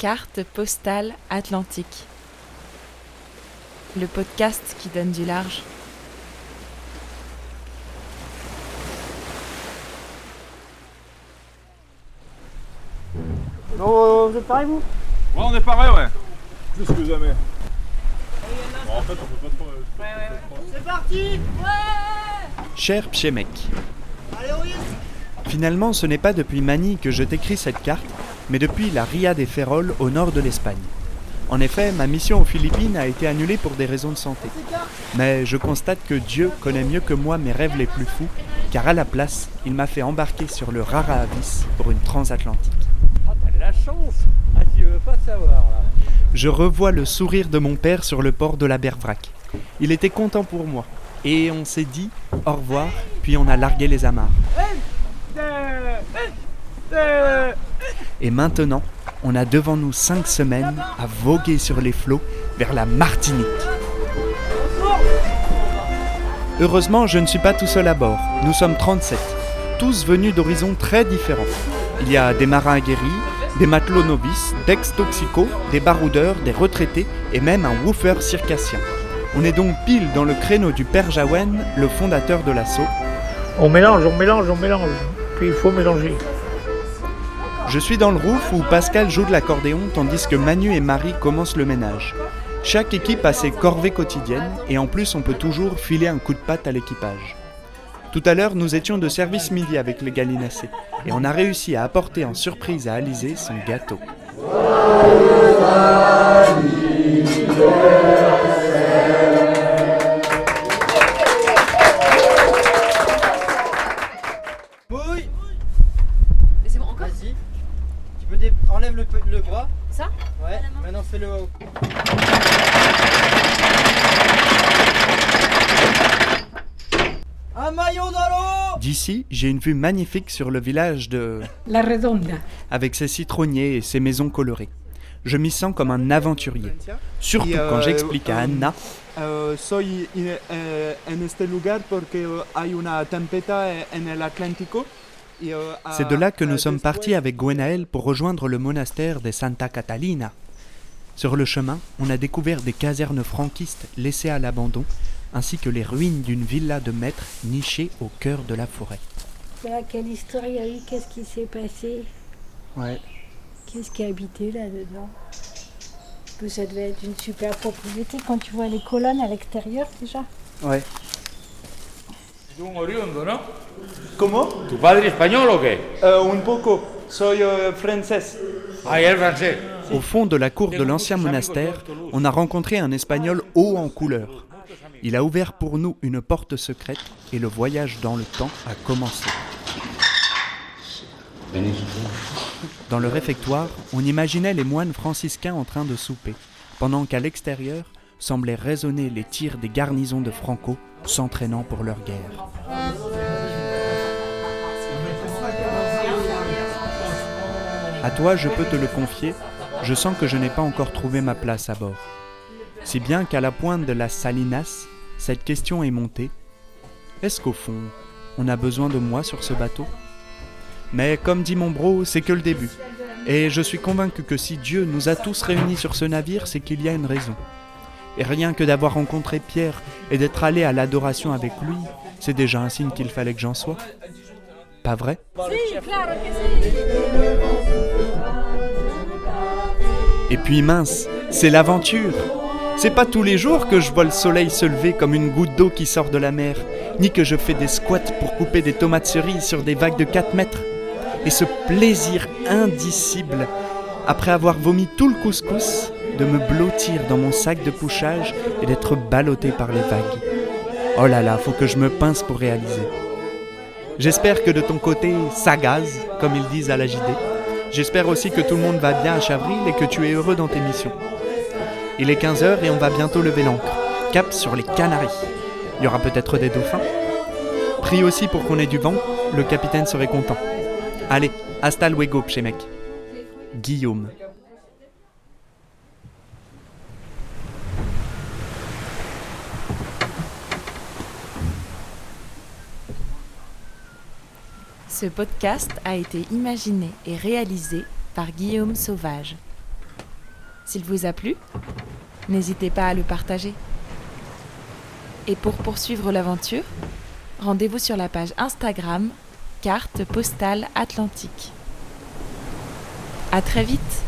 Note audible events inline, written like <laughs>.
Carte postale atlantique. Le podcast qui donne du large. Non, vous êtes pareil vous? Ouais, on est pareil, ouais. Plus que jamais. Bon, en fait, on peut pas trop. C'est parti Cher Pchemek, Allez, on y est finalement ce n'est pas depuis Manille que je t'écris cette carte, mais depuis la Ria des Féroles au nord de l'Espagne. En effet, ma mission aux Philippines a été annulée pour des raisons de santé. Mais je constate que Dieu connaît mieux que moi mes rêves les plus fous, car à la place, il m'a fait embarquer sur le Rara Avis pour une transatlantique. Ah, t'as de la chance Ah, tu veux pas savoir là Je revois le sourire de mon père sur le port de la Bervrac. Il était content pour moi. Et on s'est dit au revoir, puis on a largué les amarres. Et maintenant, on a devant nous cinq semaines à voguer sur les flots vers la Martinique. Heureusement, je ne suis pas tout seul à bord. Nous sommes 37, tous venus d'horizons très différents. Il y a des marins aguerris, des matelots novices, d'ex-toxicos, des baroudeurs, des retraités et même un woofer circassien. On est donc pile dans le créneau du père Jaouen, le fondateur de l'assaut, On mélange, on mélange, on mélange. Puis il faut mélanger. Je suis dans le roof où Pascal joue de l'accordéon tandis que Manu et Marie commencent le ménage. Chaque équipe a ses corvées quotidiennes et en plus on peut toujours filer un coup de patte à l'équipage. Tout à l'heure nous étions de service midi avec les gallinacés et on a réussi à apporter en surprise à Alizé son gâteau. Mouille Mais c'est bon, encore Dé- enlève le, bras. Ça Ouais. Maintenant fais le haut. Un maillot dans l'eau D'ici, j'ai une vue magnifique sur le village de... <laughs> La Redonda. avec ses citronniers et ses maisons colorées. Je m'y sens comme un aventurier. Surtout quand euh, j'explique à Anna soy in- en este lugar porque hay una tempesta en el Atlántico. C'est de là que nous sommes partis avec Gwenaël pour rejoindre le monastère de Santa Catalina. Sur le chemin, on a découvert des casernes franquistes laissées à l'abandon, ainsi que les ruines d'une villa de maître nichée au cœur de la forêt. Voilà, quelle histoire il y a eu, qu'est-ce qui s'est passé, Ouais. qu'est-ce qui a habité là-dedans? Ça devait être une super propriété quand tu vois les colonnes à l'extérieur déjà? Ouais. Un oriundo, ¿no? ¿Cómo? ¿Tu padre español o qué? Eh, un poco. Soy francés. Ah, francés. Au fond de la cour de l'ancien monastère, on a rencontré un espagnol haut en couleur. Il a ouvert pour nous une porte secrète et le voyage dans le temps a commencé. Dans le réfectoire, on imaginait les moines franciscains en train de souper, pendant qu'à l'extérieur semblaient résonner les tirs des garnisons de Franco s'entraînant pour leur guerre. À toi, je peux te le confier, je sens que je n'ai pas encore trouvé ma place à bord. Si bien qu'à la pointe de la Salinas, cette question est montée. Est-ce qu'au fond, on a besoin de moi sur ce bateau? Mais comme dit mon bro, c'est que le début. Et je suis convaincu que si Dieu nous a tous réunis sur ce navire, c'est qu'il y a une raison. Et rien que d'avoir rencontré Pierre et d'être allé à l'adoration avec lui, c'est déjà un signe qu'il fallait que j'en sois. Pas vrai? Et puis mince, c'est l'aventure. C'est pas tous les jours que je vois le soleil se lever comme une goutte d'eau qui sort de la mer, ni que je fais des squats pour couper des tomates cerises sur des vagues de 4 mètres. Et ce plaisir indicible, après avoir vomi tout le couscous, de me blottir dans mon sac de couchage et d'être ballotté par les vagues. Oh là là, faut que je me pince pour réaliser. J'espère que de ton côté, ça gaze, comme ils disent à la JD. J'espère aussi que tout le monde va bien à Chavril et que tu es heureux dans tes missions. Il est 15h et on va bientôt lever l'ancre. Cap sur les Canaries. Il y aura peut-être des dauphins? Prie aussi pour qu'on ait du vent, le capitaine serait content. Allez, hasta luego, mec. Guillaume. Ce podcast a été imaginé et réalisé par Guillaume Sauvage. S'il vous a plu, n'hésitez pas à le partager. Et pour poursuivre l'aventure, rendez-vous sur la page Instagram Carte postale atlantique. À très vite